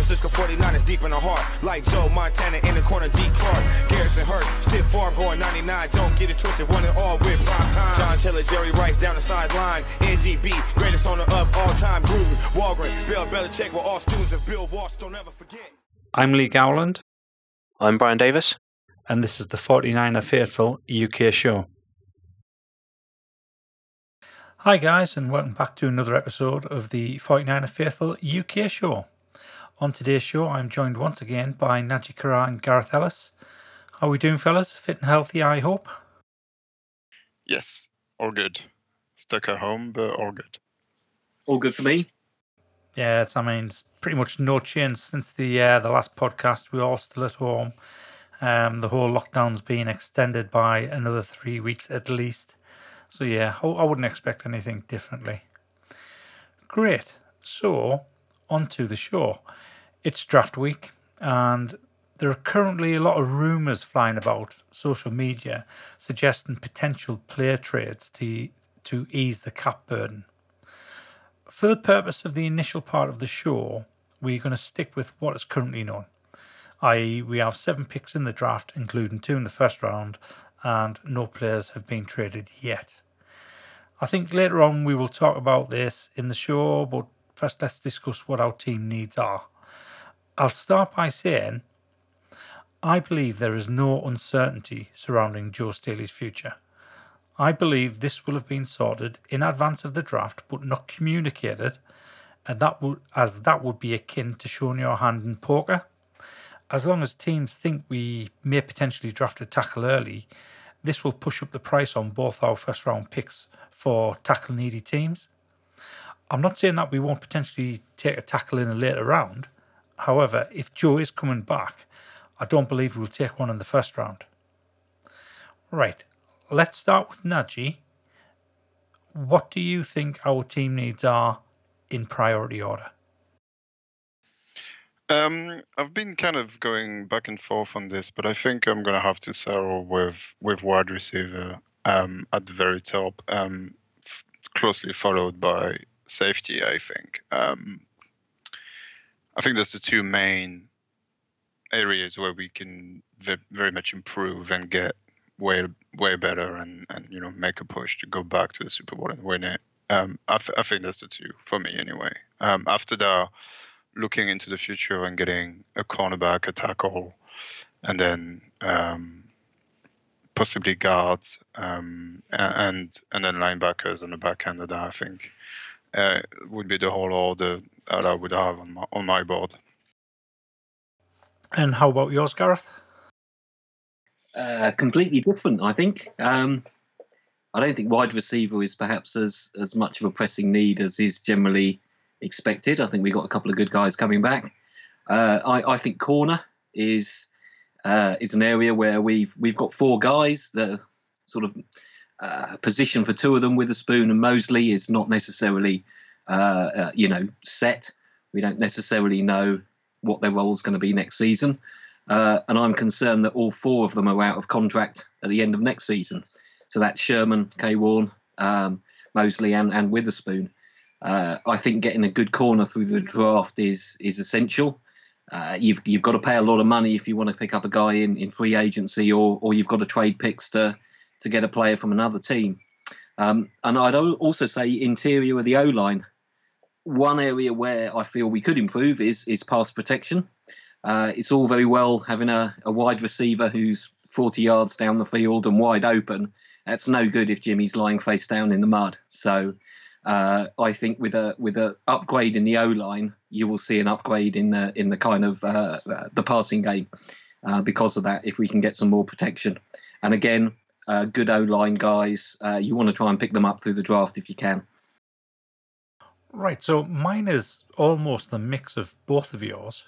Francisco 49 is deep in the heart. Like Joe Montana in the corner, D. Clark. Garrison Hearst, stiff farm going 99. Don't get it twisted, one and all with prime time. John Taylor, Jerry Rice down the sideline. NDB, greatest owner of all time. Gruden, Walgren, Bill Belichick were all students of Bill Walsh. Don't ever forget. I'm Lee Gowland. I'm Brian Davis. And this is the 49er Faithful UK show. Hi, guys, and welcome back to another episode of the 49er Faithful UK show. On today's show, I'm joined once again by Naji Kara and Gareth Ellis. How are we doing, fellas? Fit and healthy, I hope? Yes, all good. Stuck at home, but all good. All good for me. Yeah, it's, I mean, it's pretty much no change since the uh, the last podcast. We're all still at home. Um, the whole lockdown's been extended by another three weeks at least. So yeah, I, I wouldn't expect anything differently. Great. So on to the show. It's draft week, and there are currently a lot of rumours flying about social media suggesting potential player trades to to ease the cap burden. For the purpose of the initial part of the show, we're going to stick with what is currently known, i.e., we have seven picks in the draft, including two in the first round, and no players have been traded yet. I think later on we will talk about this in the show, but first let's discuss what our team needs are. I'll start by saying I believe there is no uncertainty surrounding Joe Staley's future. I believe this will have been sorted in advance of the draft but not communicated, and that would as that would be akin to showing your hand in poker. As long as teams think we may potentially draft a tackle early, this will push up the price on both our first round picks for tackle needy teams. I'm not saying that we won't potentially take a tackle in a later round. However, if Joe is coming back, I don't believe we'll take one in the first round. Right, let's start with Naji. What do you think our team needs are in priority order? Um, I've been kind of going back and forth on this, but I think I'm gonna have to settle with with wide receiver um, at the very top, um, f- closely followed by safety. I think. I think that's the two main areas where we can very much improve and get way way better and and you know make a push to go back to the Super Bowl and win it. Um, I think that's the two for me anyway. Um, after that, looking into the future and getting a cornerback, a tackle, and then um, possibly guards um, and and then linebackers on the back end of that. I think uh, would be the whole order that I would have on my on my board. And how about yours, Gareth? Uh, completely different, I think. Um, I don't think wide receiver is perhaps as as much of a pressing need as is generally expected. I think we've got a couple of good guys coming back. Uh, I, I think corner is uh, is an area where we've we've got four guys that sort of uh, position for two of them Witherspoon and Moseley is not necessarily uh, uh, you know set. We don't necessarily know what their role is going to be next season, uh, and I'm concerned that all four of them are out of contract at the end of next season. So that's Sherman, K'Waun, um, Moseley, and, and Witherspoon. Uh, I think getting a good corner through the draft is is essential. Uh, you've you've got to pay a lot of money if you want to pick up a guy in, in free agency, or or you've got to trade picks to to get a player from another team. Um, and I'd also say interior of the O line. One area where I feel we could improve is is pass protection. Uh, it's all very well having a, a wide receiver who's 40 yards down the field and wide open. That's no good if Jimmy's lying face down in the mud. So uh, I think with a with a upgrade in the O line, you will see an upgrade in the in the kind of uh, the passing game uh, because of that. If we can get some more protection, and again, uh, good O line guys, uh, you want to try and pick them up through the draft if you can. Right. So mine is almost a mix of both of yours.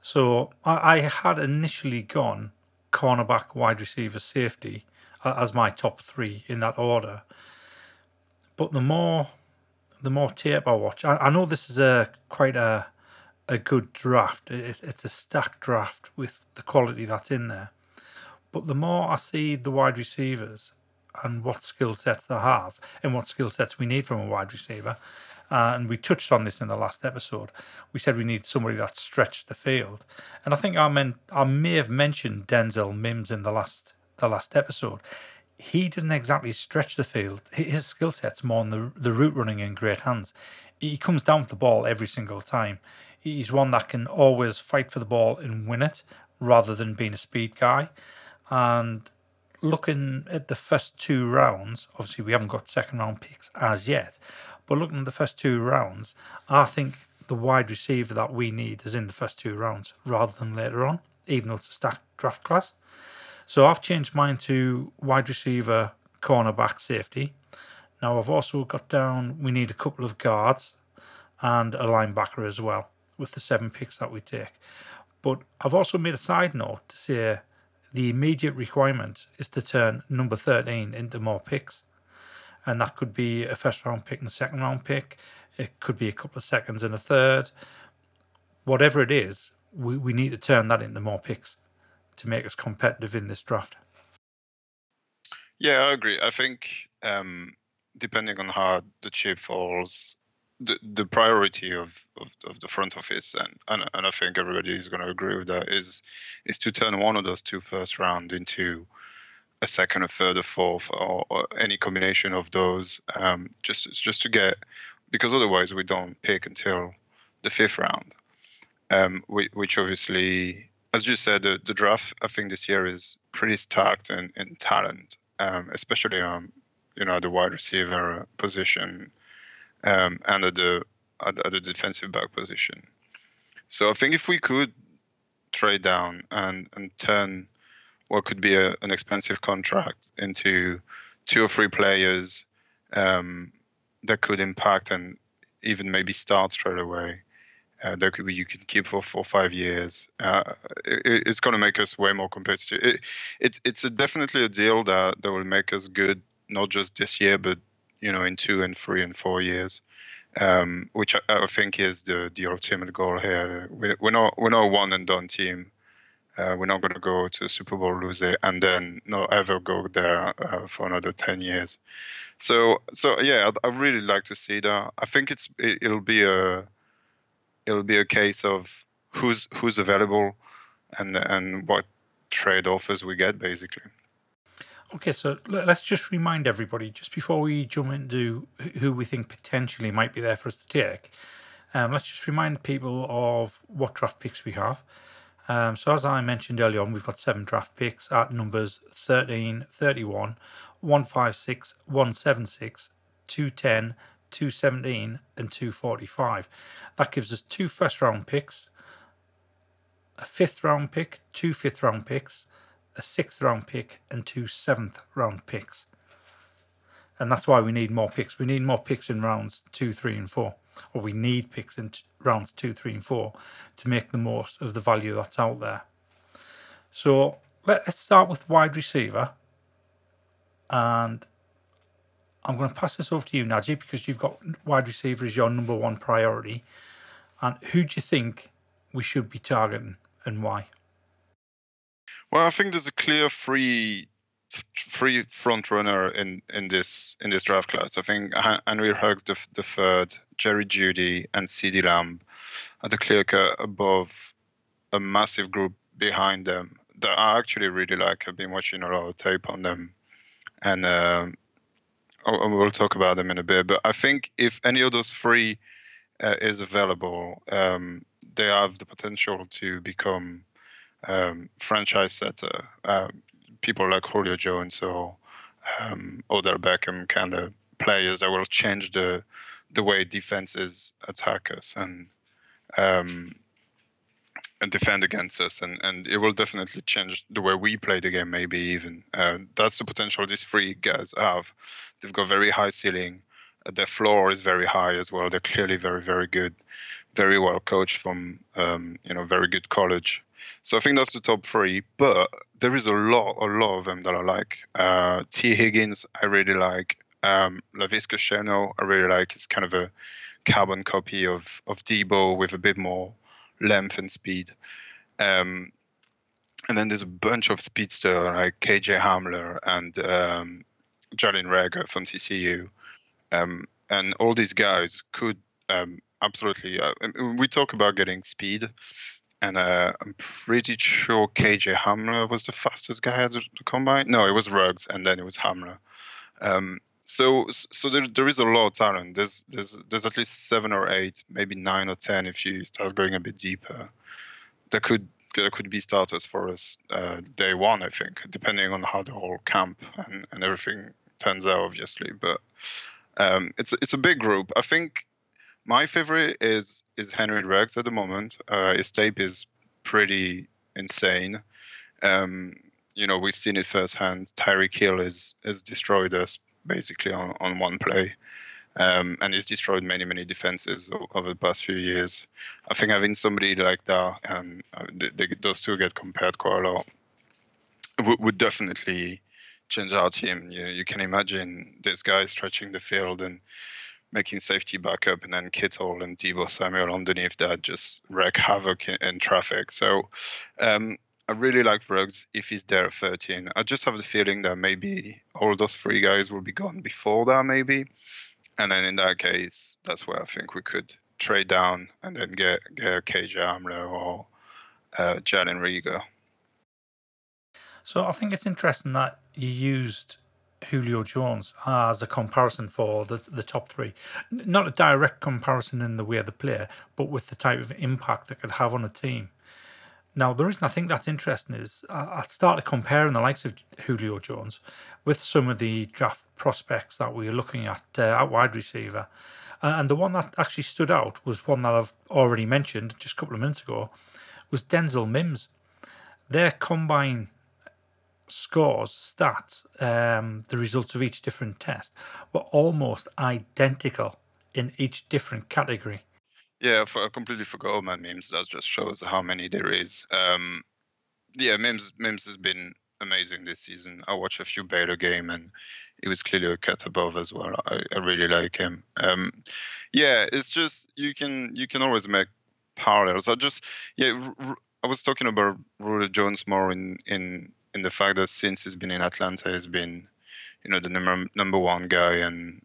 So I, I had initially gone cornerback, wide receiver, safety uh, as my top three in that order. But the more the more tape I watch, I, I know this is a quite a a good draft. It, it's a stacked draft with the quality that's in there. But the more I see the wide receivers and what skill sets they have and what skill sets we need from a wide receiver, Uh, and we touched on this in the last episode. We said we need somebody that stretched the field, and I think I meant I may have mentioned Denzel Mims in the last the last episode. He doesn't exactly stretch the field. His skill set's more on the the route running in great hands. He comes down with the ball every single time. He's one that can always fight for the ball and win it, rather than being a speed guy. And looking at the first two rounds, obviously we haven't got second round picks as yet, but looking at the first two rounds, I think the wide receiver that we need is in the first two rounds rather than later on, even though it's a stacked draft class. So I've changed mine to wide receiver, cornerback, safety. Now I've also got down we need a couple of guards and a linebacker as well with the seven picks that we take. But I've also made a side note to say the immediate requirement is to turn number 13 into more picks. And that could be a first round pick and a second round pick. It could be a couple of seconds and a third. Whatever it is, we, we need to turn that into more picks to make us competitive in this draft. Yeah, I agree. I think um, depending on how the chip falls, the, the priority of, of, of, the front office and, and and I think everybody is going to agree with that is is to turn one of those two first round into a second, a third, a fourth, or, or any combination of those, um, just just to get because otherwise we don't pick until the fifth round, um, which obviously, as you said, the, the draft I think this year is pretty stacked in, in talent, um, especially on you know the wide receiver position um, and at the at, at the defensive back position. So I think if we could trade down and and turn what could be a, an expensive contract into two or three players um, that could impact and even maybe start straight away. Uh, that could be you can keep for four five years. Uh, it, it's going to make us way more competitive. It, it, it's definitely a deal that, that will make us good, not just this year, but you know in two and three and four years, um, which I, I, think is the the ultimate goal here. We, we're not we're not a one and done team. Uh, we're not going to go to Super Bowl lose it and then not ever go there uh, for another ten years. So so yeah, I, I really like to see that. I think it's it, it'll be a it'll be a case of who's who's available and and what trade offers we get basically. Okay, so let's just remind everybody just before we jump into who we think potentially might be there for us to take. Um, let's just remind people of what draft picks we have. Um, so, as I mentioned earlier on, we've got seven draft picks at numbers 13, 31, 156, 176, 210, 217, and 245. That gives us two first round picks, a fifth round pick, two fifth round picks, a sixth round pick and two seventh round picks. And that's why we need more picks. We need more picks in rounds two, three, and four. Or we need picks in t- rounds two, three, and four to make the most of the value that's out there. So let, us start with wide receiver. And I'm going to pass this over to you, Najee, because you've got wide receiver as your number one priority. And who do you think we should be targeting and why? Well, I think there's a clear free free front runner in in this in this draft class. I think Henry Ruggs the, the third, Jerry Jeudy, and CeeDee Lamb are the clear cut above a massive group behind them that I actually really like. I've been watching a lot of tape on them, and um, we'll talk about them in a bit. But I think if any of those three uh, is available, um, they have the potential to become um, franchise setter. Uh, people like Julio Jones or um, Odell Beckham kind of players that will change the the way defenses attack us and um, and defend against us, and, and it will definitely change the way we play the game. Maybe even uh, that's the potential these three guys have. They've got very high ceiling. Uh, their floor is very high as well. They're clearly very very good, very well coached from um, you know very good college. So I think that's the top three. But there is a lot, a lot of them that I like. Uh, Tee Higgins, I really like. Um, Laviska Shenault, I really like. It's kind of a carbon copy of of Deebo with a bit more length and speed. Um, and then there's a bunch of speedster like KJ Hamler and um, Jalen Reagor from TCU. Um, and all these guys could um, absolutely. Uh, we talk about getting speed, and uh, I'm pretty sure KJ Hamler was the fastest guy at the, combine. No, it was Ruggs, and then it was Hamler. Um, so so there, there is a lot of talent. There's there's there's at least seven or eight, maybe nine or ten if you start going a bit deeper. There could there could be starters for us uh, day one, I think, depending on how the whole camp and, and everything turns out, obviously. But um, it's it's a big group. I think my favorite is is Henry Ruggs at the moment. Uh, his tape is pretty insane. Um, you know, we've seen it firsthand. Tyreek Hill is has destroyed us basically on, on one play. Um, and he's destroyed many, many defenses over the past few years. I think having somebody like that, and uh, they, they, those two get compared quite a lot, would, would definitely change our team. You, you can imagine this guy stretching the field and making safety backup, and then Kittle and Deebo Samuel underneath that just wreak havoc in, in traffic. So um, I really like Ruggs if he's there at 13. I just have the feeling that maybe all those three guys will be gone before that, maybe. And then in that case, that's where I think we could trade down and then get get KJ Hamler or uh, Jalen Reagor. So I think it's interesting that you used Julio Jones as a comparison for the the top three. Not a direct comparison in the way of the player, but with the type of impact that could have on a team. Now, the reason I think that's interesting is I started comparing the likes of Julio Jones with some of the draft prospects that we were looking at uh, at wide receiver. and the one that actually stood out was one that I've already mentioned just a couple of minutes ago, was Denzel Mims. Their combine scores, stats, um, the results of each different test were almost identical in each different category. Yeah, for, I completely forgot all my Mims. That just shows how many there is. Um, yeah, Mims Mims has been amazing this season. I watched a few Baylor game and it was clearly a cut above as well. I, I really like him. Um, yeah, it's just you can you can always make parallels. I just yeah, r- I was talking about Julio Jones more in in in the fact that since he's been in Atlanta, he's been you know the number number one guy and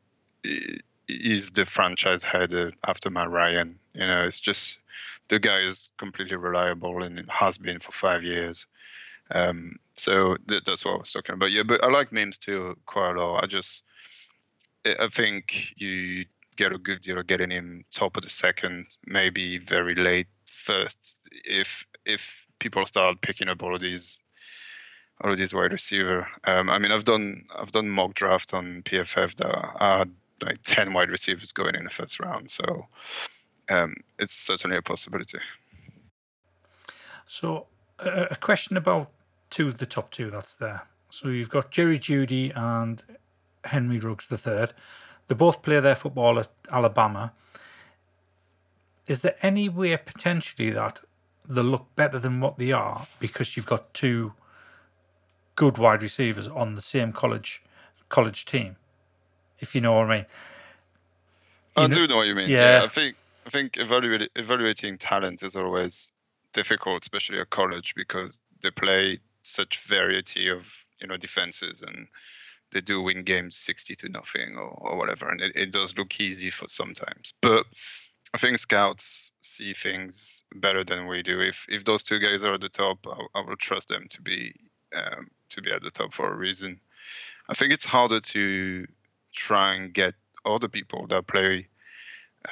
he's the franchise head after Matt Ryan. You know, it's just the guy is completely reliable and has been for five years. Um, so th- that's what I was talking about. Yeah, but I like Mims too quite a lot. I just, I think you get a good deal of getting him top of the second, maybe very late first. If if people start picking up all of these these wide receiver. Um, I mean, I've done I've done mock draft on PFF that had like 10 wide receivers going in the first round. So um, it's certainly a possibility. So, a question about two of the top two that's there. So, you've got Jerry Jeudy and Henry Ruggs III. They both play their football at Alabama. Is there any way potentially that they look better than what they are because you've got two good wide receivers on the same college college team? if you know what I mean. You I know, do know what you mean. Yeah. yeah. I think I think evaluating evaluating talent is always difficult, especially at college, because they play such variety of you know defenses and they do win games 60 to nothing or, or whatever and it, it does look easy for sometimes but i think scouts see things better than we do if if those two guys are at the top i, I will trust them to be um, to be at the top for a reason i think it's harder to try and get other people that play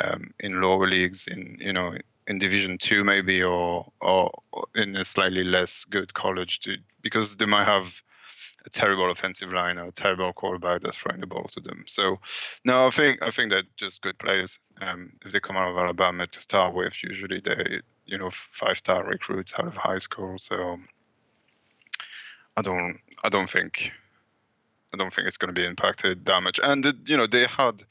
um, in lower leagues in you know in division two maybe or or in a slightly less good college to because they might have a terrible offensive line or a terrible quarterback that's throwing the ball to them. So no, I think I think they're just good players. Um, if they come out of Alabama to start with, usually they you know five star recruits out of high school. So I don't I don't think I don't think it's going to be impacted that much. And you know they had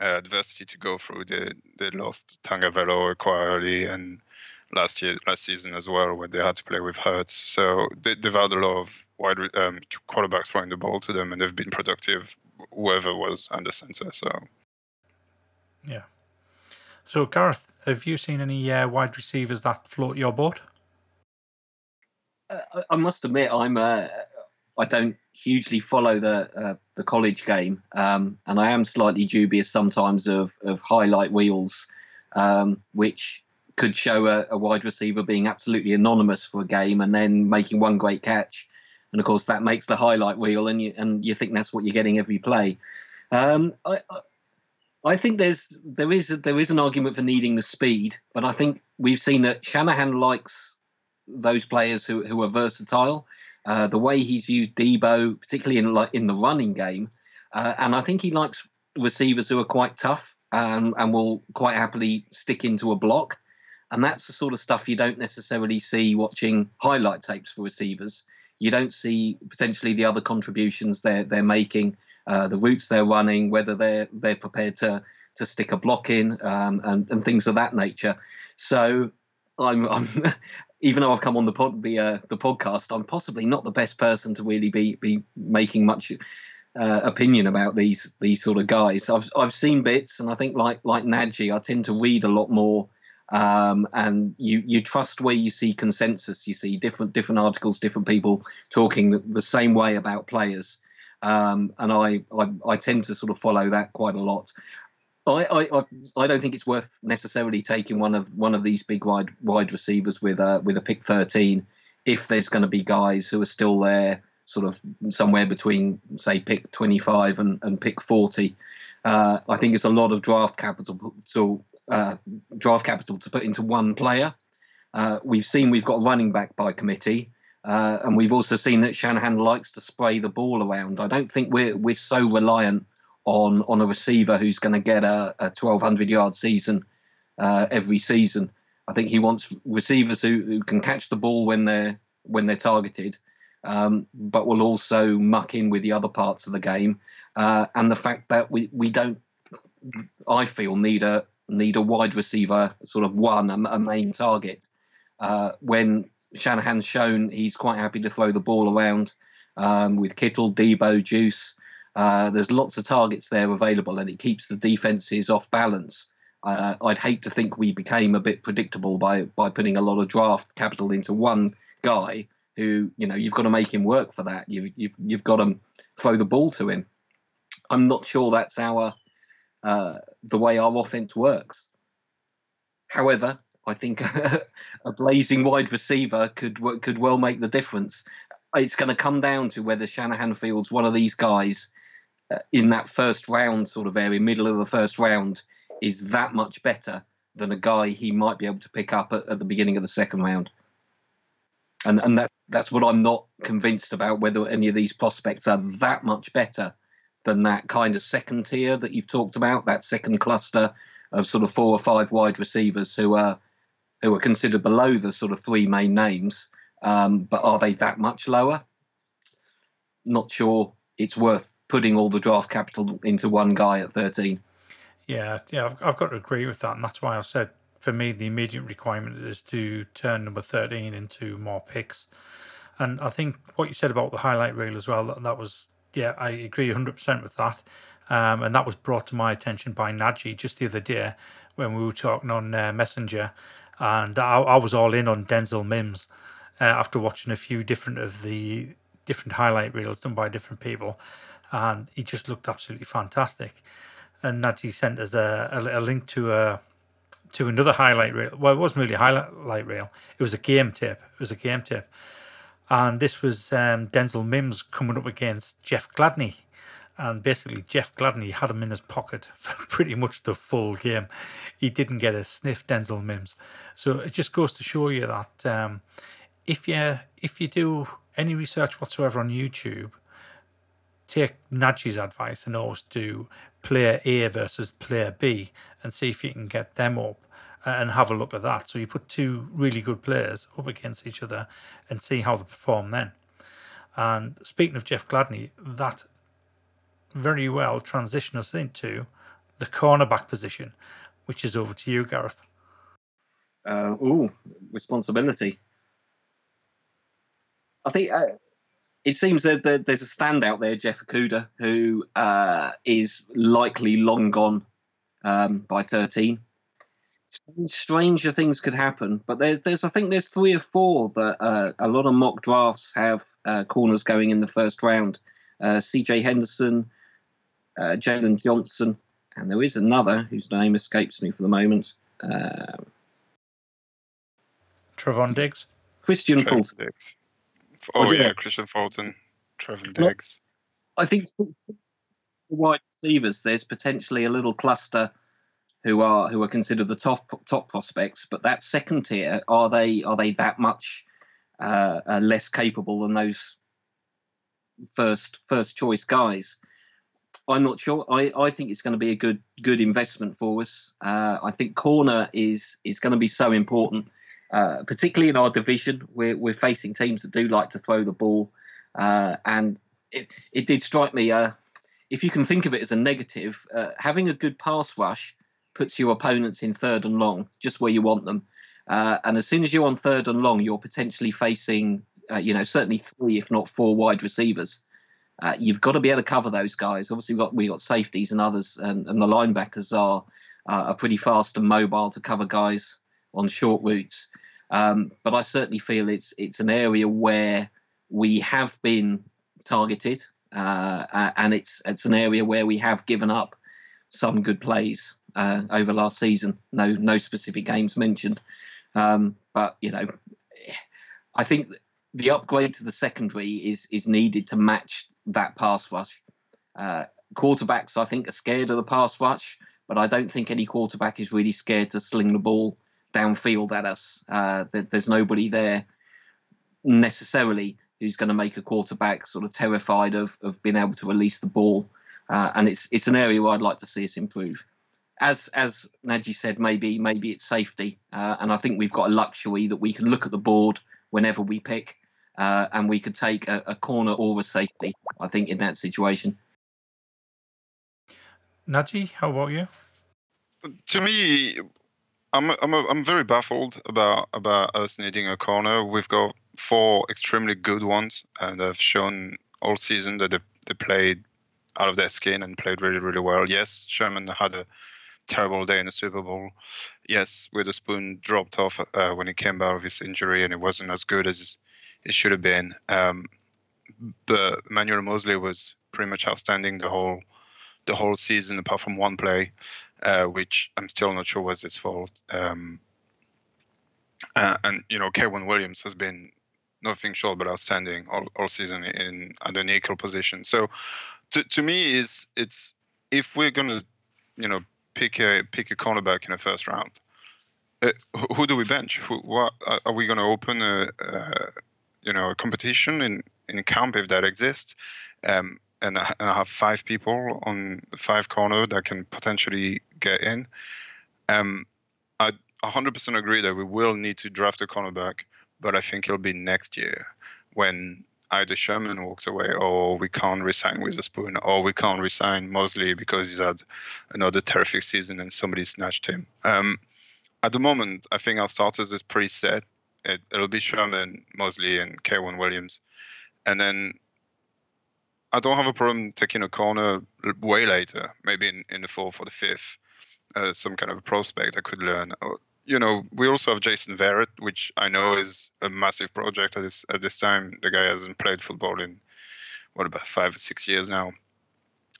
uh, adversity to go through. They they lost Tagovailoa quietly and last year last season as well, where they had to play with Hurts. So they, have had a lot of wide um, quarterbacks throwing the ball to them, and they've been productive. Whoever was under center. So yeah. So Gareth, have you seen any uh, wide receivers that float your boat? I must admit, I'm uh, I don't hugely follow the uh, the college game, um, and I am slightly dubious sometimes of of highlight wheels, um, which could show a, a, wide receiver being absolutely anonymous for a game and then making one great catch, and of course that makes the highlight wheel, and you and you think that's what you're getting every play. Um, I, I think there's there is there is an argument for needing the speed, but I think we've seen that Shanahan likes those players who who are versatile. Uh, the way he's used Deebo, particularly in like in the running game, uh, and I think he likes receivers who are quite tough and, and will quite happily stick into a block. And that's the sort of stuff you don't necessarily see watching highlight tapes for receivers. You don't see potentially the other contributions they're they're making, uh, the routes they're running, whether they're they're prepared to to stick a block in, um, and and things of that nature. So I'm, I'm even though I've come on the pod, the uh, the podcast, I'm possibly not the best person to really be be making much uh, opinion about these these sort of guys. I've I've seen bits, and I think like like Nagy, I tend to read a lot more. Um, and you you trust where you see consensus. You see different different articles, different people talking the, the same way about players, um, and I, I I tend to sort of follow that quite a lot. I, I I don't think it's worth necessarily taking one of one of these big wide wide receivers with a with a pick 13 if there's going to be guys who are still there sort of somewhere between say pick 25 and, and pick 40 uh, I think it's a lot of draft capital to uh, draft capital to put into one player. Uh, we've seen we've got running back by committee uh, and we've also seen that Shanahan likes to spray the ball around. I don't think we're we're so reliant on on a receiver who's going to get a, a 1200 yard season uh, every season. I think he wants receivers who, who can catch the ball when they're when they're targeted, um, but will also muck in with the other parts of the game. Uh, and the fact that we, we don't, I feel, need a need a wide receiver sort of one a, a main target. Uh, when Shanahan's shown he's quite happy to throw the ball around um, with Kittle, Deebo, Juice. Uh, there's lots of targets there available, and it keeps the defenses off balance. Uh, I'd hate to think we became a bit predictable by by putting a lot of draft capital into one guy who you know you've got to make him work for that. You you've you've got to throw the ball to him. I'm not sure that's our uh, the way our offense works. However, I think a blazing wide receiver could could well make the difference. It's going to come down to whether Shanahan fields one of these guys in that first round sort of area, middle of the first round, is that much better than a guy he might be able to pick up at, at the beginning of the second round. And and that that's what I'm not convinced about whether any of these prospects are that much better than that kind of second tier that you've talked about, that second cluster of sort of four or five wide receivers who are who are considered below the sort of three main names. Um, but are they that much lower? Not sure it's worth putting all the draft capital into one guy at 13. Yeah, yeah, I've, I've got to agree with that, and that's why I've said for me the immediate requirement is to turn number 13 into more picks. And I think what you said about the highlight reel as well, that, that was, yeah, I agree 100% with that. Um, and that was brought to my attention by Nagy just the other day when we were talking on uh, Messenger. And I, I, was all in on Denzel Mims uh, after watching a few different of the different highlight reels done by different people and he just looked absolutely fantastic. And Nagy sent us a, a, a, link to a to another highlight reel. Well, it wasn't really a highlight reel; it was a game tip. It was a game tip, and this was um, Denzel Mims coming up against Jeff Gladney. And basically, Jeff Gladney had him in his pocket for pretty much the full game. He didn't get a sniff, Denzel Mims. So it just goes to show you that um, if you if you do any research whatsoever on YouTube, take Nagy's advice and always do player A versus player B and see if you can get them up uh, and have a look at that. So you put two really good players up against each other and see how they perform then. And speaking of Jeff Gladney, that very well transition us into the cornerback position, which is over to you, Gareth. Uh, ooh, responsibility. I think uh, it seems there's there's a standout there, Jeff Okudah, who uh, is likely long gone um, by 13. stranger things could happen. But there's, there's, I think there's three or four that uh, a lot of mock drafts have uh, corners going in the first round. Uh, C.J. Henderson, uh, Jaylon Johnson, and there is another whose name escapes me for the moment. Uh, Trevon Diggs. Kristian Fulton. Diggs. Oh, oh yeah, Kristian Fulton, Trevon Diggs. I think the wide receivers, there's potentially a little cluster who are who are considered the top top prospects, but that second tier are they are they that much uh, uh, less capable than those first first choice guys? I'm not sure. I, I think it's going to be a good good investment for us. Uh, I think corner is is going to be so important, uh, particularly in our division. We're we're facing teams that do like to throw the ball, uh, and it it did strike me. Uh, if you can think of it as a negative, uh, having a good pass rush puts your opponents in third and long, just where you want them. Uh, and as soon as you're on third and long, you're potentially facing, you know, certainly three, if not four wide receivers. You've got to be able to cover those guys. Obviously, we've got we got safeties and others, and, and the linebackers are are pretty fast and mobile to cover guys on short routes. Um, but I certainly feel it's it's an area where we have been targeted, uh, and it's it's an area where we have given up some good plays uh, over last season. No, no specific games mentioned, um, but you know, I think the upgrade to the secondary is is needed to match that pass rush. Uh, quarterbacks, I think, are scared of the pass rush, but I don't think any quarterback is really scared to sling the ball downfield at us. Uh, there, there's nobody there necessarily who's going to make a quarterback sort of terrified of of being able to release the ball. Uh, and it's it's an area where I'd like to see us improve as as Najee said, maybe maybe it's safety, uh, and I think we've got a luxury that we can look at the board whenever we pick, uh, and we could take a, a, corner or a safety. I think in that situation. Najee, how about you? To me, I'm I'm I'm very baffled about about us needing a corner. We've got four extremely good ones, and they've shown all season that they they played out of their skin and played really really well. Yes, Sherman had a terrible day in the Super Bowl. Yes, Witherspoon dropped off uh, when he came out of his injury, and it wasn't as good as it should have been. Um, but Manuel Moseley was pretty much outstanding the whole the whole season, apart from one play, uh, which I'm still not sure was his fault. Um, uh, and you know, K'Waun Williams has been nothing short but outstanding all, all season in at the nickel position. So, to to me, is it's if we're gonna you know pick a pick a cornerback in the first round. Uh, who do we bench? Who, what are we to open a, a, you know a competition in in camp if that exists, um, and, I, have five people on five corner that can potentially get in. Um, I 100% agree that we will need to draft a cornerback, but I think it'll be next year when either Sherman walks away or we can't resign Witherspoon or we can't resign Moseley because he's had another terrific season and somebody snatched him. Um, at the moment, I think our starters is pretty set. It, will be Sherman, Moseley, and K'Waun Williams. And then I don't have a problem taking a corner way later, maybe in, in the fourth or the fifth, uh, some kind of a prospect I could learn you know, we also have Jason Verrett, which I know is a massive project at this at this time. The guy hasn't played football in what about five or six years now,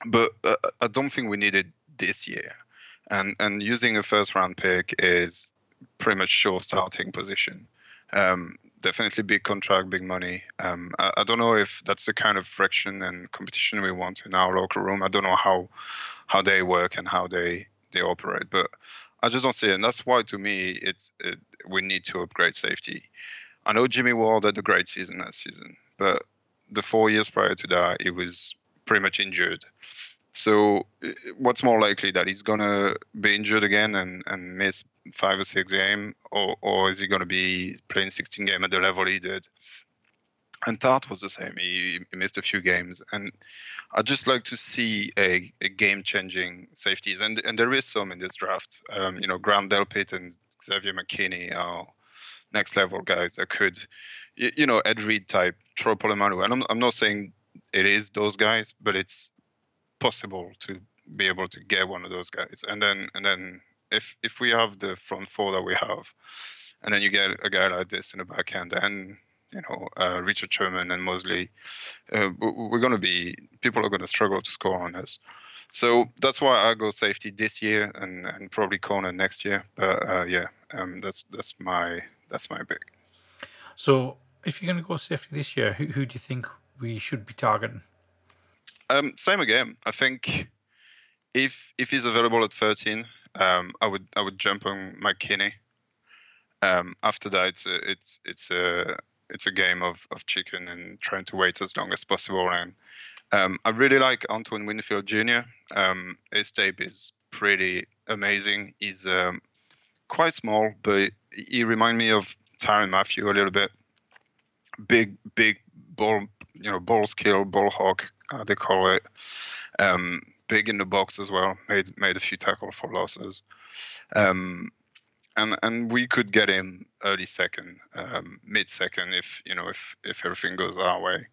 but uh, I don't think we need it this year. And and using a first round pick is pretty much sure starting position. Um, definitely big contract, big money. Um, I, I, don't know if that's the kind of friction and competition we want in our locker room. I don't know how how they work and how they they operate, but I just don't see it, and that's why to me it's it, we need to upgrade safety. I know Jimmy Ward had a great season last season, but the four years prior to that, he was pretty much injured. So what's more likely that he's gonna be injured again and, and miss five or six games, or or is he gonna be playing 16 game at the level he did? And Tartt was the same. He, he, missed a few games, and I'd just like to see a, a game-changing safeties, and and there is some in this draft. Um, you know, Grant Delpit and Xavier McKinney are next level guys that could, you, you know, Ed Reed type, Troy Polamalu. And I'm I'm not saying it is those guys, but it's possible to be able to get one of those guys, and then and then if if we have the front four that we have, and then you get a guy like this in the back end, and you know uh, Richard Sherman and Moseley, uh, we're going to be people are going to struggle to score on us. So that's why I go safety this year and, and probably corner next year. But uh, yeah, um, that's that's my that's my pick. So if you're going to go safety this year, who who do you think we should be targeting? Um, same again. I think if if he's available at 13, um, I would I would jump on McKinney. Um, after that, it's a, it's it's a it's a game of, of chicken and trying to wait as long as possible. And um, I really like Antoine Winfield Jr. Um, his tape is pretty amazing. He's um, quite small, but he reminds me of Tyrann Mathieu a little bit. Big, big ball, you know, ball skill, ball hawk, uh, they call it. Um, big in the box as well. Made made a few tackle for losses. Um, and and we could get him early second, um, mid second if you know if if everything goes our way.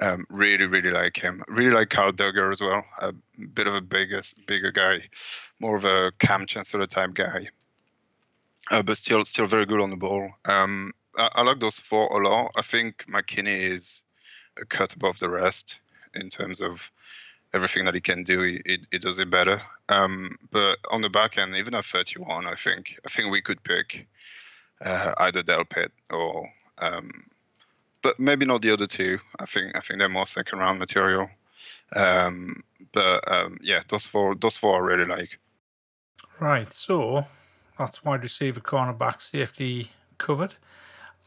Um, really, really like him. Really like Kyle Dugger as well. A bit of a bigger, bigger guy, more of a Kam Chancellor type guy, uh, but still, still very good on the ball. Um, I, I, like those four a lot. I think McKinney is a cut above the rest in terms of everything that he can do. He, he, does it better. Um, but on the back end, even at 31, I think I think we could pick uh, either Delpit or um, but maybe not the other two. I think I think they're more second round material. Um, but um, yeah, those four those four I really like. Right, so that's wide receiver, cornerback, safety covered.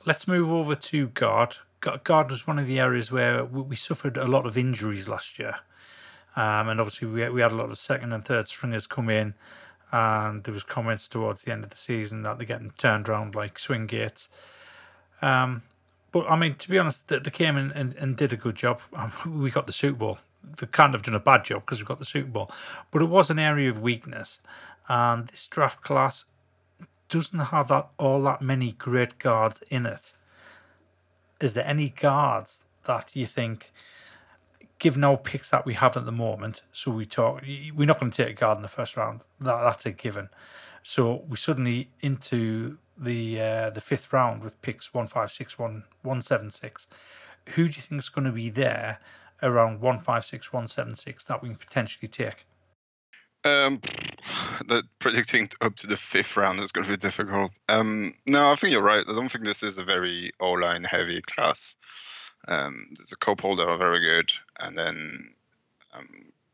Let's move over to guard. Guard was one of the areas where we suffered a lot of injuries last year, um, and obviously we we had a lot of second and third stringers come in, and there was comments towards the end of the season that they're getting turned around like swing gates. Um, but I mean, to be honest, they, they came in and, and did a good job. Um, we got the Super Bowl. They can't have done a bad job because we got the Super Bowl. But it was an area of weakness, and this draft class doesn't have that all that many great guards in it. Is there any guards that you think, given our picks that we have at the moment, so we talk, we're not going to take a guard in the first round. That that's a given. So we suddenly into the uh, the fifth round with picks one five six one one seven six. Who do you think is going to be there around one five six one seven six that we can potentially take? Um, predicting up to the fifth round is going to be difficult. Um, no, I think you're right. I don't think this is a very O-line heavy class. Um, there's a couple that are very good, and then um,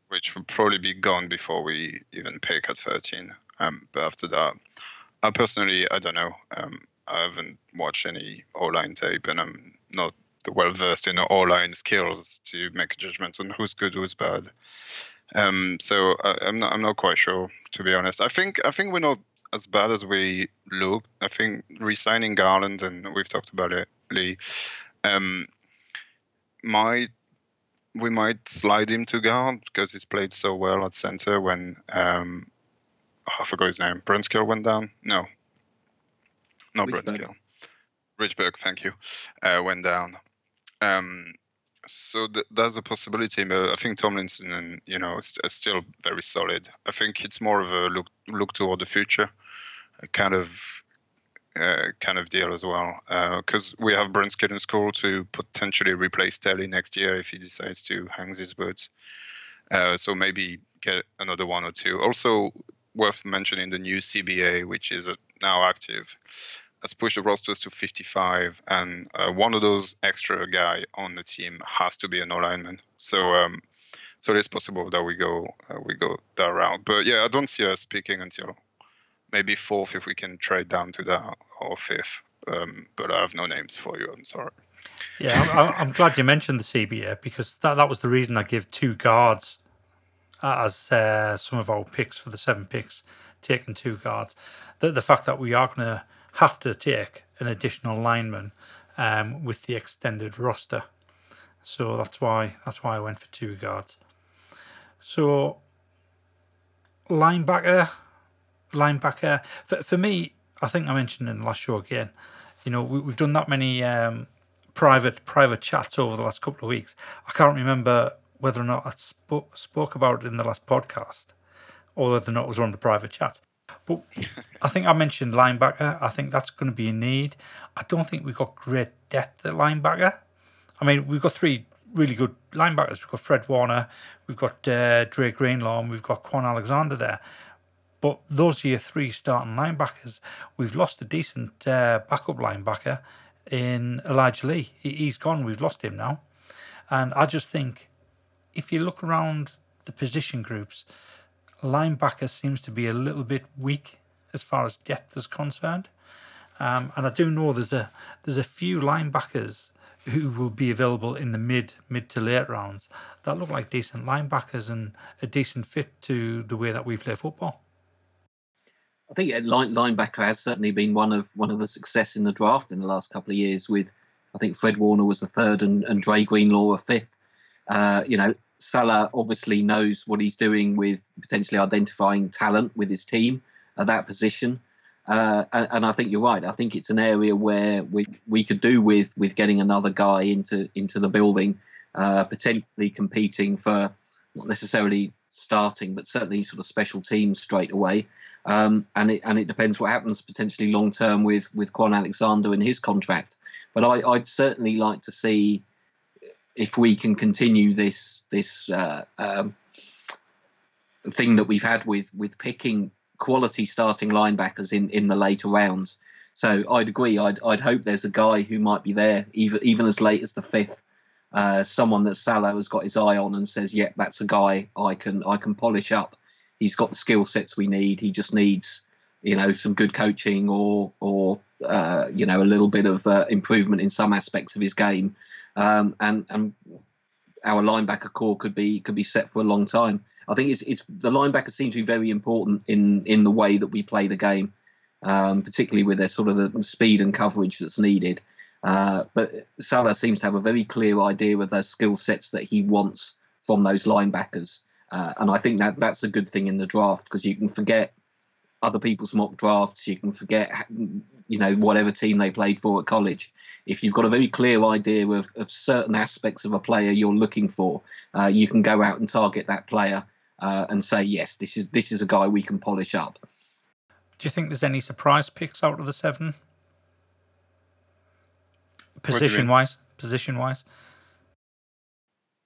which will probably be gone before we even pick at 13. Um, but after that, I personally, I don't know. Um, I haven't watched any O-line tape, and I'm not well versed in O-line skills to make a judgment on who's good, who's bad. Um, so I, am not, I'm not quite sure, to be honest. I think, I think we're not as bad as we look. I think re-signing Garland, and we've talked about it, Lee, um, might we might slide him to guard because he's played so well at center when um, oh, I forgot his name. Brunskill went down. No, not Brunskill. Richburg, thank you. Uh, went down. Um, so th- that's a possibility. But I think Tomlinson, and you know, is, is, still very solid. I think it's more of a look look toward the future, kind of uh, kind of deal as well. Because uh, we have Brunskill in Skule to potentially replace Telly next year if he decides to hang his boots. Uh, so maybe get another one or two. Also, worth mentioning the new CBA, which is uh, now active, has pushed the rosters to 55, and uh, one of those extra guy on the team has to be a lineman. So, um, so it's possible that we go uh, we go that route. But yeah, I don't see us picking until maybe fourth if we can trade down to that, or fifth. Um, but I have no names for you. I'm sorry. Yeah, I'm, I'm glad you mentioned the CBA because that that was the reason I give two guards as uh, some of our picks for the seven picks, taking two guards. The, the fact that we are going to have to take an additional lineman um, with the extended roster. So that's why that's why I went for two guards. So linebacker, linebacker for for me, I think I mentioned in the last show again. You know, we, have done that many um, private private chats over the last couple of weeks. I can't remember whether or not I spoke, spoke about it in the last podcast or whether or not it was one of the private chats. But I think I mentioned linebacker. I think that's going to be a need. I don't think we've got great depth at linebacker. I mean, we've got three really good linebackers. We've got Fred Warner, we've got uh, Drake Greenlaw, and we've got Kwon Alexander there. But those are your three starting linebackers. We've lost a decent uh, backup linebacker in Elijah Lee. He's gone. We've lost him now. And I just think if you look around the position groups, linebacker seems to be a little bit weak as far as depth is concerned. Um, and I do know there's a there's a few linebackers who will be available in the mid mid to late rounds that look like decent linebackers and a decent fit to the way that we play football. I think line, linebacker has certainly been one of one of the success in the draft in the last couple of years. With I think Fred Warner was the third and, and Dre Greenlaw a fifth. Uh, you know, Saleh obviously knows what he's doing with potentially identifying talent with his team at that position. Uh, and, and, I think you're right. I think it's an area where we we could do with with getting another guy into into the building, uh, potentially competing for not necessarily starting, but certainly sort of special teams straight away. Um, and it and it depends what happens potentially long term with with Kwon Alexander and his contract. But I, would certainly like to see if we can continue this this uh, um, thing that we've had with with picking quality starting linebackers in, in the later rounds. So I'd agree. I'd I'd hope there's a guy who might be there even even as late as the fifth. Uh, someone that Saleh has got his eye on and says, "Yep, yeah, that's a guy I can I can polish up. He's got the skill sets we need. He just needs, you know, some good coaching or or uh, you know a little bit of uh, improvement in some aspects of his game, um, and and our linebacker corps could be could be set for a long time. I think it's it's the linebackers seem to be very important in in the way that we play the game, um, particularly with their sort of the speed and coverage that's needed. Uh, but Saleh seems to have a very clear idea of the skill sets that he wants from those linebackers, uh, and I think that that's a good thing in the draft because you can forget other people's mock drafts. You can forget, you know, whatever team they played for at college. If you've got a very clear idea of, of certain aspects of a player you're looking for, uh, you can go out and target that player uh, and say, yes, this is this is a guy we can polish up. Do you think there's any surprise picks out of the seven? Position wise, position wise.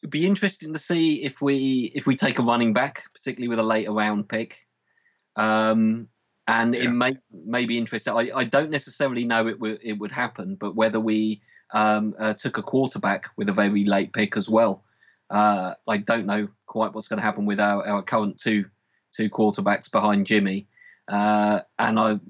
It'd be interesting to see if we if we take a running back, particularly with a later round pick. Um, and yeah. it may may be interesting. I, I don't necessarily know it would it would happen, but whether we um, uh, took a quarterback with a very late pick as well. Uh, I don't know quite what's going to happen with our, our current two two quarterbacks behind Jimmy, uh, and I,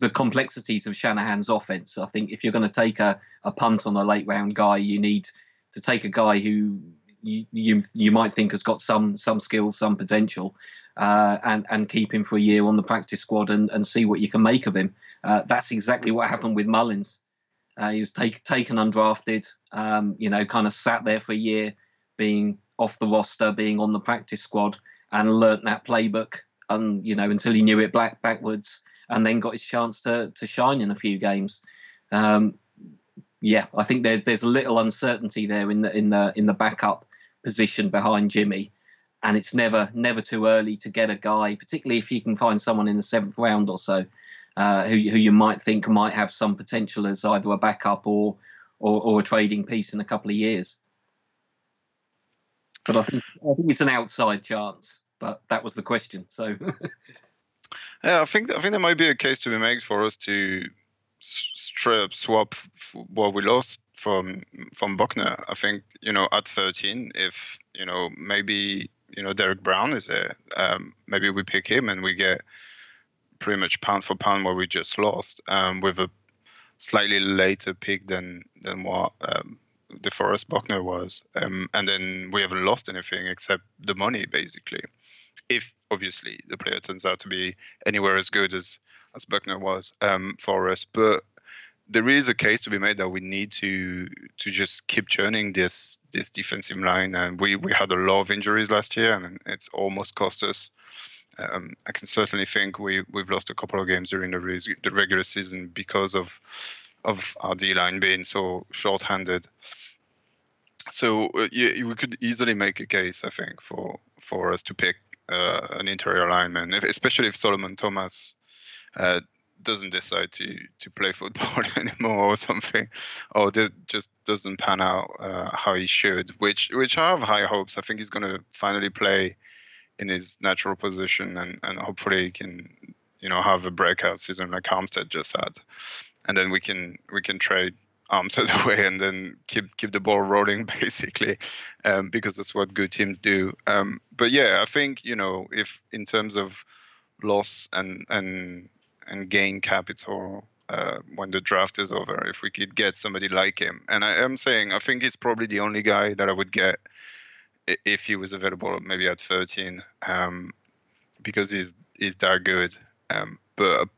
the complexities of Shanahan's offense. I think if you're going to take a, a punt on a late round guy, you need to take a guy who you you, might think has got some some skills, some potential, uh, and and keep him for a year on the practice squad and, and see what you can make of him. Uh, that's exactly what happened with Mullins. Uh, he was take, taken undrafted, um, you know, kind of sat there for a year, being off the roster, being on the practice squad, and learnt that playbook, and you know until he knew it black backwards, and then got his chance to to shine in a few games. Um, yeah, I think there's there's a little uncertainty there in the in the in the backup position behind Jimmy, and it's never never too early to get a guy, particularly if you can find someone in the seventh round or so, uh, who who you might think might have some potential as either a backup or or, or a trading piece in a couple of years. But I think I think it's an outside chance. But that was the question. So. yeah, I think I think there might be a case to be made for us to strip swap what we lost from from Buckner. I think you know at 13, if you know maybe you know Derrick Brown is there, um, maybe we pick him and we get pretty much pound for pound what we just lost um, with a slightly later pick than than what um, DeForest Buckner was, um, and then we haven't lost anything except the money, basically. If obviously the player turns out to be anywhere as good as as Buckner was um, for us, but there is a case to be made that we need to to just keep churning this this defensive line, and we we had a lot of injuries last year, and it's almost cost us. Um, I can certainly think we we've lost a couple of games during the, the regular season because of of our D line being so short-handed. So uh, yeah, we could easily make a case, I think, for for us to pick uh, an interior lineman, especially if Solomon Thomas uh, doesn't decide to to play football anymore or something, or just doesn't pan out uh, how he should. Which which I have high hopes. I think he's going to finally play in his natural position, and and hopefully he can you know have a breakout season like Armstead just had, and then we can we can trade Armstead away and then keep keep the ball rolling basically, um, because that's what good teams do. Um, but yeah, I think you know if in terms of loss and and and gain capital uh, when the draft is over, if we could get somebody like him, and I am saying I think he's probably the only guy that I would get if he was available, maybe at 13, um, because he's he's that good. Um, but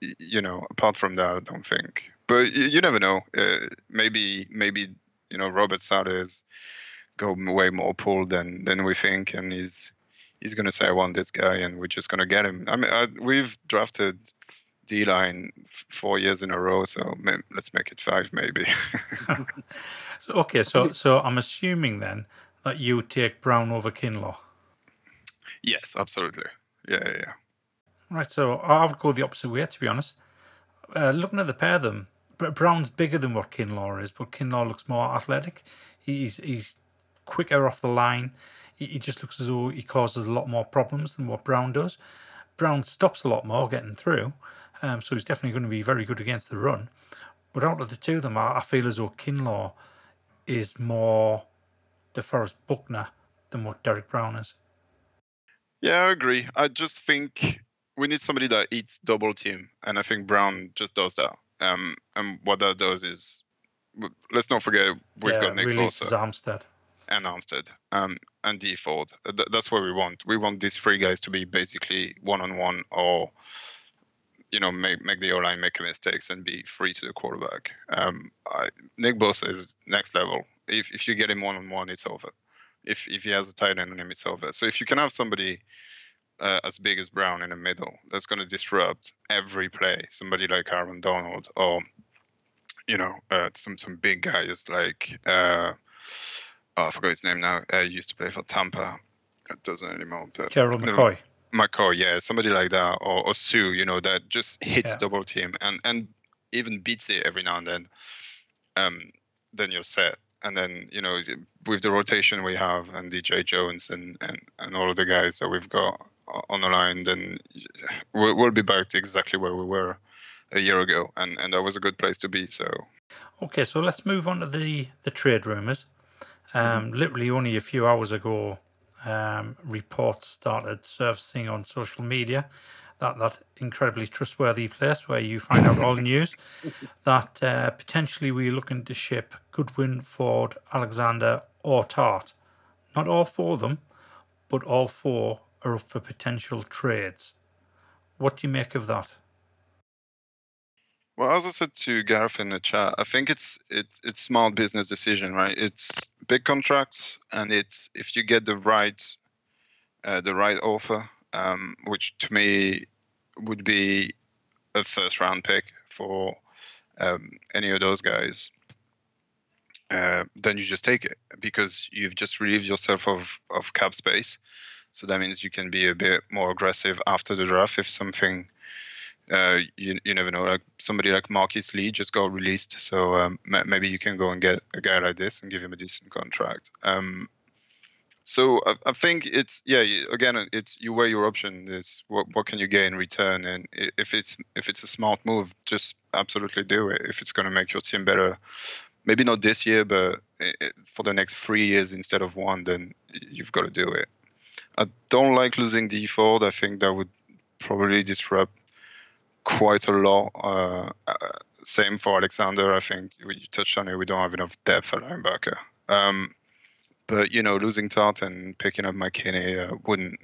you know, apart from that, I don't think. But you, you never know. Uh, maybe maybe you know Robert Saleh go way more pulled than than we think, and he's he's gonna say I want this guy, and we're just gonna get him. I mean, I, we've drafted D line four years in a row, so let's make it five, maybe. so okay, so so I'm assuming then that you take Brown over Kinlaw. Yes, absolutely. Yeah, yeah. Right, so I would go the opposite way, to be honest. Uh, looking at the pair of them, Brown's bigger than what Kinlaw is, but Kinlaw looks more athletic. He's he's quicker off the line. He, he just looks as though he causes a lot more problems than what Brown does. Brown stops a lot more getting through, um, so he's definitely going to be very good against the run. But out of the two of them, I, I feel as though Kinlaw is more DeForest Buckner than what Derrick Brown is. Yeah, I agree. I just think we need somebody that eats double team, and I think Brown just does that. Um, and what that does is, let's not forget we've yeah, got Nick Bosa Armstead and Armstead, um, and Ford. That's what we want. We want these three guys to be basically one on one, or you know, make make the O line make mistakes and be free to the quarterback. Um, I, Nick Bosa is next level. If if you get him one on one, it's over. If if he has a tight end on him, it's over. So if you can have somebody uh, as big as Brown in the middle that's going to disrupt every play, somebody like Aaron Donald or you know uh, some some big guys like uh, oh, I forgot his name now. Uh, he used to play for Tampa. It doesn't anymore. But, Gerald McCoy. McCoy, yeah, somebody like that, or, or Suh, you know, that just hits yeah. double team and and even beats it every now and then. Um, then you're set and then you know with the rotation we have and DJ Jones and and, and all of the guys that we've got on the line, then we'll, we'll be back to exactly where we were a year ago, and and that was a good place to be. So, okay, so let's move on to the the trade rumors. Um, mm-hmm. literally only a few hours ago, um, reports started surfacing on social media that that incredibly trustworthy place where you find out all the news that uh, potentially we're looking to ship Goodwin, Ford, Alexander, or Tartt. Not all four of them, but all four are up for potential trades. What do you make of that? Well, as I said to Gareth in the chat, I think it's it's it's smart business decision, right? It's big contracts, and it's if you get the right uh, the right offer, um, which to me would be a first round pick for um, any of those guys, uh, then you just take it because you've just relieved yourself of of cap space. So that means you can be a bit more aggressive after the draft if something uh, you, you never know. Like somebody like Marquise Lee just got released, so um, maybe you can go and get a guy like this and give him a decent contract. Um, so I, I, think it's yeah. Again, it's you weigh your option. Is what what can you get in return, and if it's if it's a smart move, just absolutely do it. If it's going to make your team better, maybe not this year, but for the next three years instead of one, then you've got to do it. I don't like losing Dee Ford. I think that would probably disrupt quite a lot. Uh, uh, same for Alexander. I think you touched on it. We don't have enough depth at linebacker. Um, but you know, losing Tartt and picking up McKinney uh, wouldn't.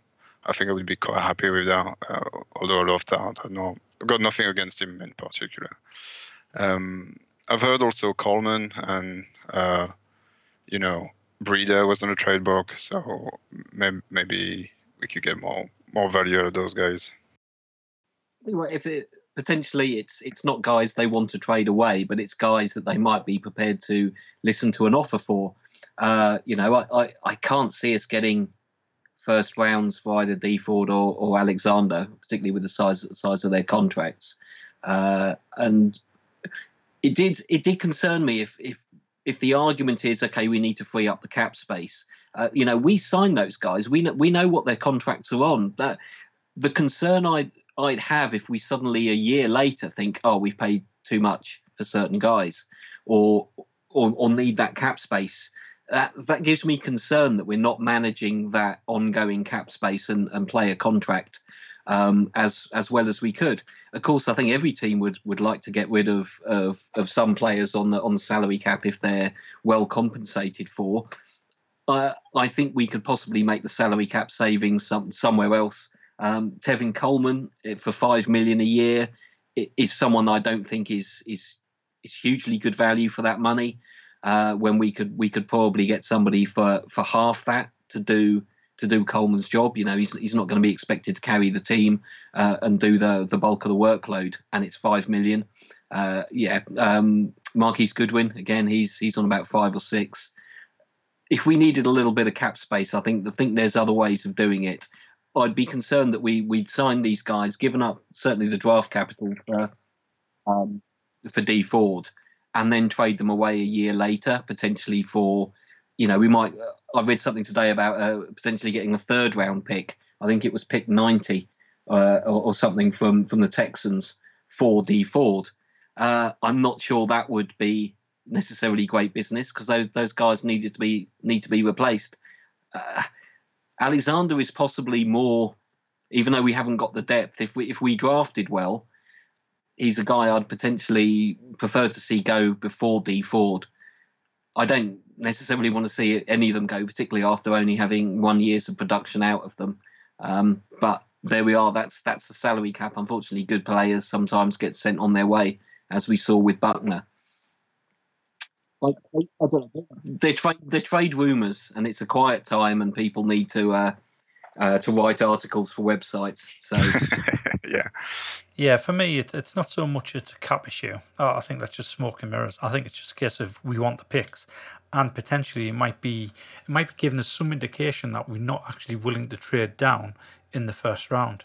I think I would be quite happy with that. Uh, although I love Tartt, I know got nothing against him in particular. Um, I've heard also Coleman and uh, you know Breida was on a trade block, so maybe we could get more more value out of those guys. If it potentially it's it's not guys they want to trade away, but it's guys that they might be prepared to listen to an offer for. Uh, you know, I, I, I can't see us getting first rounds for either Dee Ford or, or Alexander, particularly with the size size of their contracts. Uh, and it did it did concern me if if if the argument is okay, we need to free up the cap space. Uh, you know, we sign those guys. We know, we know what their contracts are on. That the concern I'd I'd have if we suddenly a year later think, oh, we've paid too much for certain guys, or or, or need that cap space. That that gives me concern that we're not managing that ongoing cap space and, and player contract um, as as well as we could. Of course, I think every team would would like to get rid of of, of some players on the on the salary cap if they're well compensated for. Uh, I think we could possibly make the salary cap savings some, somewhere else. Um, Tevin Coleman eh, for five million a year is someone I don't think is is is hugely good value for that money. Uh, when we could we could probably get somebody for for half that to do to do Coleman's job. You know, he's he's not going to be expected to carry the team uh, and do the the bulk of the workload, and it's five million. Uh, yeah, um, Marquise Goodwin again. He's he's on about five or six. If we needed a little bit of cap space, I think I think there's other ways of doing it. I'd be concerned that we we'd sign these guys, given up certainly the draft capital for um, for Dee Ford, and then trade them away a year later, potentially for you know, we might. I read something today about uh, potentially getting a third round pick. I think it was pick 90 uh, or, or, something from from the Texans for Dee Ford. Uh, I'm not sure that would be necessarily great business because those those guys needed to be need to be replaced. Uh, Alexander is possibly more, even though we haven't got the depth. If we if we drafted well, he's a guy I'd potentially prefer to see go before Dee Ford. I don't necessarily want to see any of them go, particularly after only having one year's of production out of them. Um, but there we are. That's that's the salary cap. Unfortunately, good players sometimes get sent on their way, as we saw with Buckner. I, I, I don't know. They're trade they're trade rumors, and it's a quiet time, and people need to uh, uh, to write articles for websites. So yeah, yeah. For me, it, it's not so much it's a cap issue. Oh, I think that's just smoke and mirrors. I think it's just a case of we want the picks, and potentially it might be it might be giving us some indication that we're not actually willing to trade down in the first round.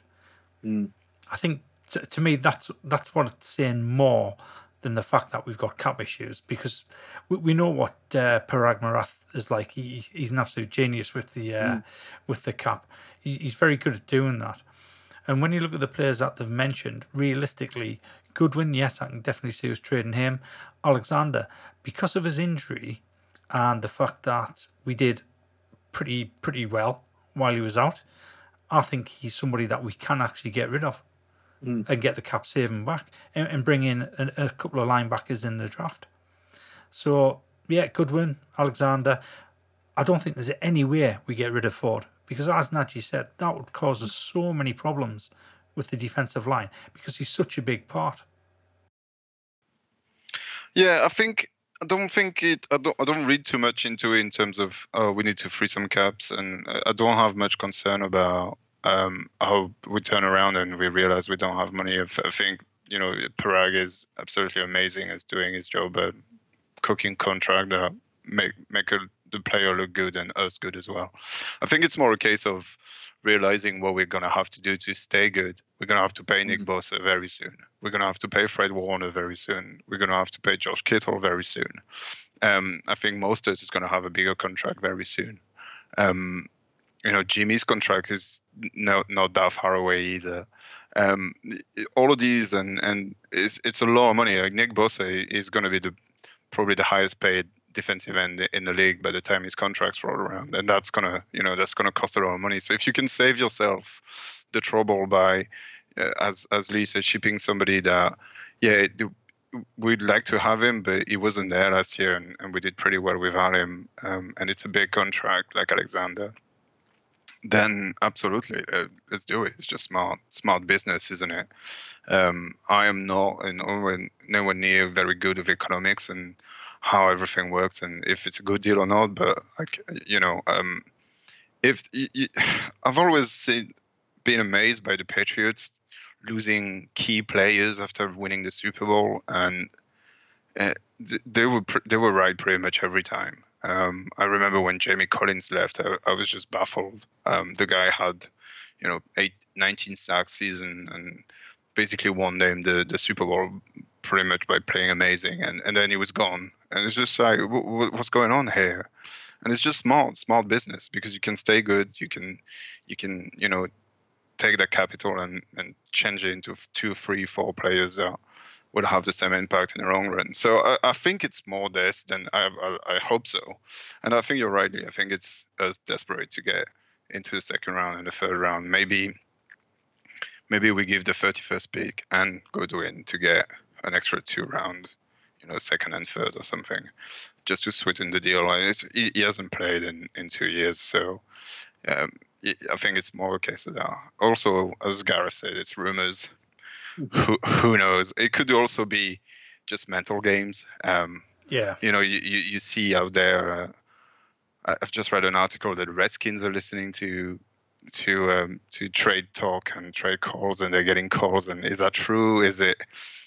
Mm. I think to, to me that's that's what it's saying more than the fact that we've got cap issues because we, we know what uh, Paraag Marathe is like. He, he's an absolute genius with the uh, mm. with the cap. He, he's very good at doing that. And when you look at the players that they've mentioned, realistically, Goodwin, yes, I can definitely see us trading him. Alexander, because of his injury and the fact that we did pretty pretty well while he was out, I think he's somebody that we can actually get rid of mm. and get the cap saving back and, and bring in a, a, couple of linebackers in the draft. So yeah, Goodwin, Alexander. I don't think there's any way we get rid of Ford because, as Najee said, that would cause us so many problems with the defensive line because he's such a big part. Yeah, I think I don't think it. I don't. I don't read too much into it in terms of oh, we need to free some caps, and I don't have much concern about um, how we turn around and we realize we don't have money. I think you know Paraag is absolutely amazing as doing his job, but cooking contract that make make a, the player look good and us good as well. I think it's more a case of realizing what we're gonna have to do to stay good. We're gonna have to pay Nick mm-hmm. Bosa very soon. We're gonna have to pay Fred Warner very soon. We're gonna have to pay Josh Kittle very soon. Um, I think Mostert is gonna have a bigger contract very soon. Um, you know Jimmy's contract is not not that far away either. Um, all of these and and it's it's a lot of money. Like Nick Bosa is going to be the probably the highest paid defensive end in the league by the time his contracts roll around, and that's gonna you know that's gonna cost a lot of money. So if you can save yourself the trouble by uh, as as Lee said, shipping somebody that yeah. we'd like to have him, but he wasn't there last year, and, and we did pretty well without him. Um, and it's a big contract, like Alexander then absolutely uh, let's do it. It's just smart smart business isn't it? Um, i am not and nowhere, nowhere near very good of economics and how everything works and if it's a good deal or not but like you know um, if you i've always seen, been amazed by the patriots losing key players after winning the super bowl and uh, they were they were right pretty much every time Um, I remember when Jamie Collins left, I, I was just baffled. Um, the guy had, you know, eight, 19 sack season and basically won them the, the Super Bowl pretty much by playing amazing, and, and then he was gone. And it's just like, what's going on here? And it's just smart, smart business because you can stay good, you can, you can, you know, take that capital and, and change it into two, three, four players that would have the same impact in the long run. So I, I think it's more this than I, I, I, hope so. And I think you're right. I think it's as desperate to get into the second round and the third round. Maybe maybe we give the 31st pick and go to in to get an extra two round, you know, second and third or something, just to sweeten the deal. It's, he, hasn't played in, in two years, so um, I think it's more a case of that. Also, as Gareth said, it's rumors. Who, who knows? It could also be just mental games. Um, yeah. You know, you, you, you see out there. Uh, I've just read an article that Redskins are listening to to um, to trade talk and trade calls, and they're getting calls. And is that true? Is it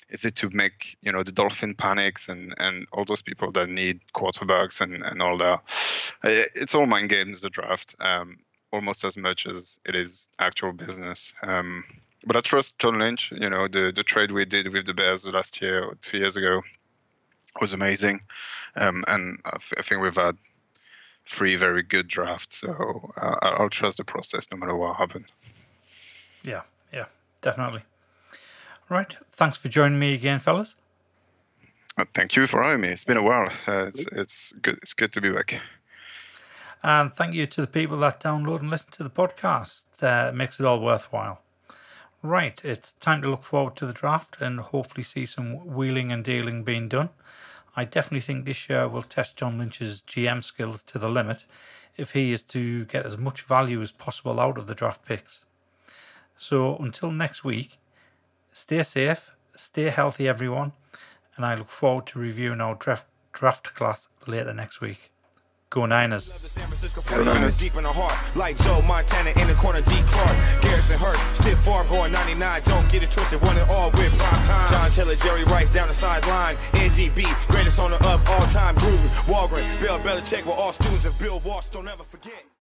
is it to make you know the dolphin panics and and all those people that need quarterbacks and and all that? It's all mind games. The draft, um, almost as much as it is actual business. Um, but I trust John Lynch. You know the the trade we did with the Bears last year or two years ago was amazing, um, and I, th- I think we've had three very good drafts. So uh, I'll trust the process no matter what happens. Yeah, yeah, definitely. Right. Thanks for joining me again, fellas. Uh, thank you for having me. It's been a while. Uh, it's, it's good. It's good to be back. And thank you to the people that download and listen to the podcast. Uh, it makes it all worthwhile. Right, it's time to look forward to the draft and hopefully see some wheeling and dealing being done. I definitely think this year will test John Lynch's GM skills to the limit if he is to get as much value as possible out of the draft picks. So until next week, stay safe, stay healthy, everyone, and I look forward to reviewing our draft, draft class later next week. Go Niners. Go Niners. Deep in the heart, like Joe Montana in the corner, D. Clark. Garrison Hearst, stiff farm going 99. Don't get it twisted, one and all with prime time. John Taylor, Jerry Rice down the sideline. NDB, greatest owner of all time. Gruden, Holmgren, Bill Belichick, were all students of Bill Walsh. Don't ever forget.